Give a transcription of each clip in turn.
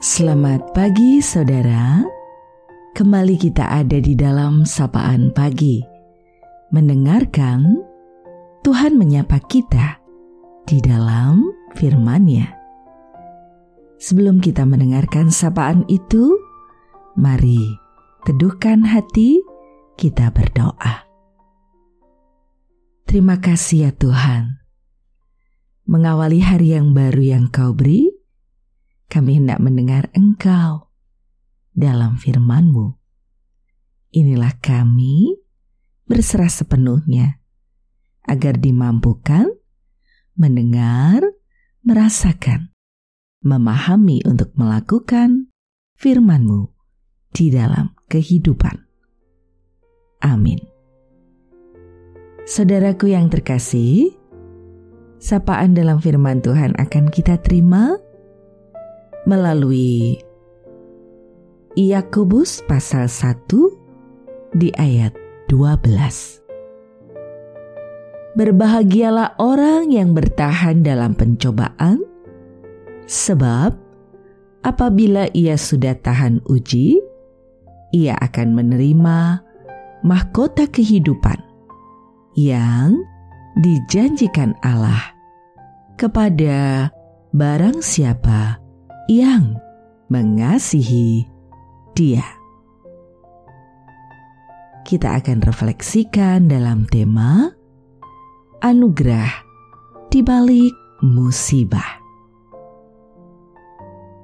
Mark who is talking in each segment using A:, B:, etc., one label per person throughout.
A: Selamat pagi saudara. Kembali kita ada di dalam sapaan pagi. Mendengarkan Tuhan menyapa kita di dalam firman-Nya. Sebelum kita mendengarkan sapaan itu, mari teduhkan hati kita berdoa. Terima kasih ya Tuhan. Mengawali hari yang baru yang kau beri, kami hendak mendengar Engkau dalam firman-Mu. Inilah kami berserah sepenuhnya agar dimampukan mendengar, merasakan, memahami untuk melakukan firman-Mu di dalam kehidupan. Amin. Saudaraku yang terkasih, sapaan dalam firman Tuhan akan kita terima melalui Yakobus pasal 1 di ayat 12. Berbahagialah orang yang bertahan dalam pencobaan, sebab apabila ia sudah tahan uji, ia akan menerima mahkota kehidupan yang dijanjikan Allah kepada barang siapa yang mengasihi Dia. Kita akan refleksikan dalam tema anugerah di balik musibah.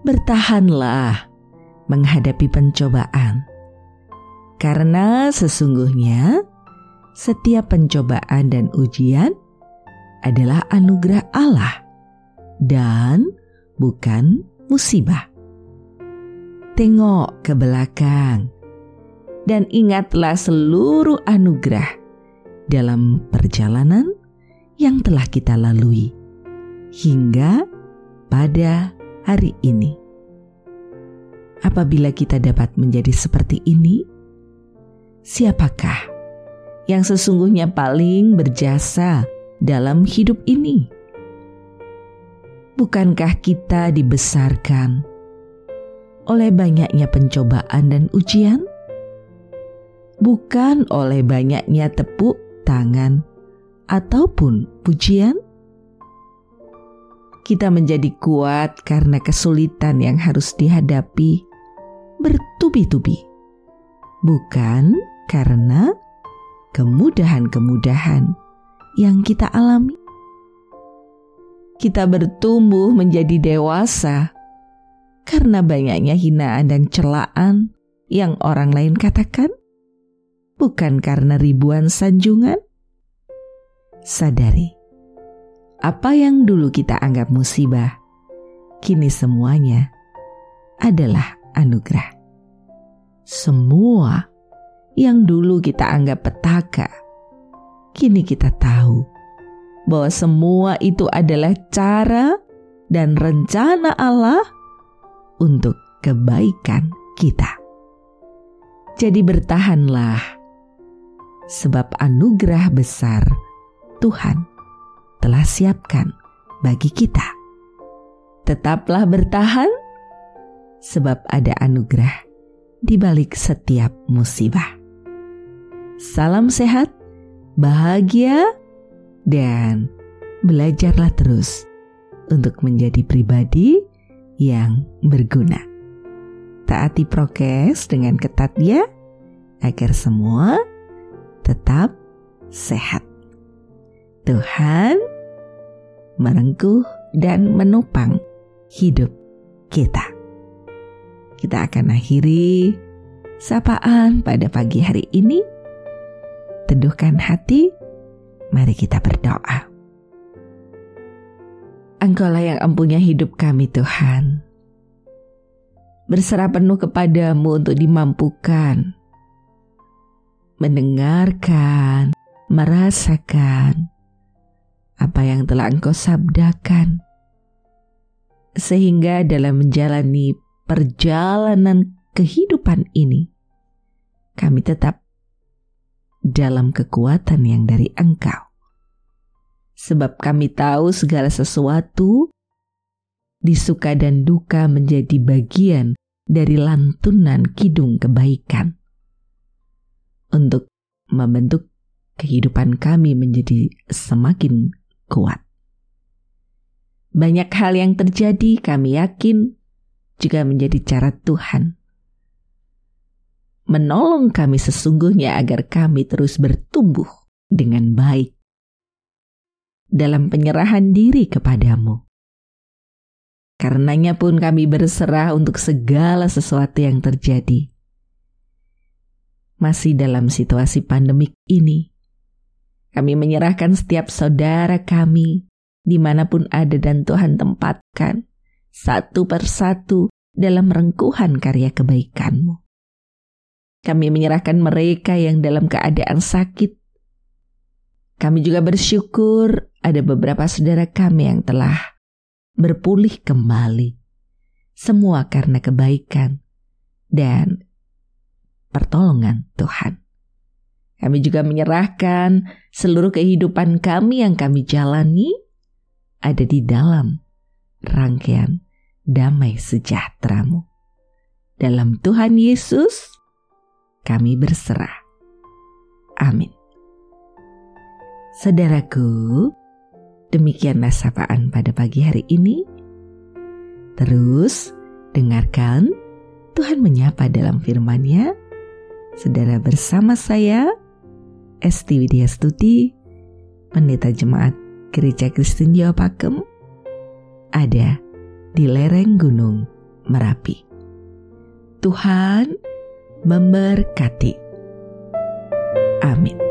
A: Bertahanlah menghadapi pencobaan, karena sesungguhnya setiap pencobaan dan ujian adalah anugerah Allah dan bukan musibah. Tengok ke belakang dan ingatlah seluruh anugerah dalam perjalanan yang telah kita lalui hingga pada hari ini. Apabila kita dapat menjadi seperti ini, siapakah yang sesungguhnya paling berjasa dalam hidup ini? Bukankah kita dibesarkan oleh banyaknya pencobaan dan ujian? Bukan oleh banyaknya tepuk tangan ataupun pujian? Kita menjadi kuat karena kesulitan yang harus dihadapi bertubi-tubi, bukan karena kemudahan-kemudahan yang kita alami kita bertumbuh menjadi dewasa karena banyaknya hinaan dan celaan yang orang lain katakan, bukan karena ribuan sanjungan. Sadari, apa yang dulu kita anggap musibah, kini semuanya adalah anugerah. Semua yang dulu kita anggap petaka, kini kita tahu bahwa semua itu adalah cara dan rencana Allah untuk kebaikan kita. Jadi bertahanlah, sebab anugerah besar Tuhan telah siapkan bagi kita. Tetaplah bertahan, sebab ada anugerah di balik setiap musibah. Salam sehat, bahagia, dan belajarlah terus untuk menjadi pribadi yang berguna. Taati prokes dengan ketat ya, agar semua tetap sehat. Tuhan merengkuh dan menopang hidup kita. Kita akan akhiri sapaan pada pagi hari ini. Teduhkan hati Mari kita berdoa. Engkaulah yang empunya hidup kami Tuhan. Berserah penuh kepadamu untuk dimampukan. Mendengarkan, merasakan apa yang telah engkau sabdakan. Sehingga dalam menjalani perjalanan kehidupan ini, kami tetap dalam kekuatan yang dari Engkau. Sebab kami tahu segala sesuatu disuka dan duka menjadi bagian dari lantunan kidung kebaikan. Untuk membentuk kehidupan kami menjadi semakin kuat. Banyak hal yang terjadi, kami yakin, juga menjadi cara Tuhan menolong kami sesungguhnya agar kami terus bertumbuh dengan baik dalam penyerahan diri kepadamu. Karenanya pun kami berserah untuk segala sesuatu yang terjadi. Masih dalam situasi pandemik ini, kami menyerahkan setiap saudara kami di mana pun ada dan Tuhan tempatkan satu persatu dalam rengkuhan karya kebaikanmu. Kami menyerahkan mereka yang dalam keadaan sakit. Kami juga bersyukur ada beberapa saudara kami yang telah berpulih kembali. Semua karena kebaikan dan pertolongan Tuhan. Kami juga menyerahkan seluruh kehidupan kami yang kami jalani ada di dalam rangkaian damai sejahteramu. Dalam Tuhan Yesus, kami berserah. Amin. Saudaraku, demikianlah sapaan pada pagi hari ini. Terus, dengarkan Tuhan menyapa dalam firman-Nya. Saudara bersama saya, Esti Widya Stuti, Pendeta Jemaat Gereja Kristen Jawa Pakem, ada di lereng Gunung Merapi. Tuhan memberkati. Amin.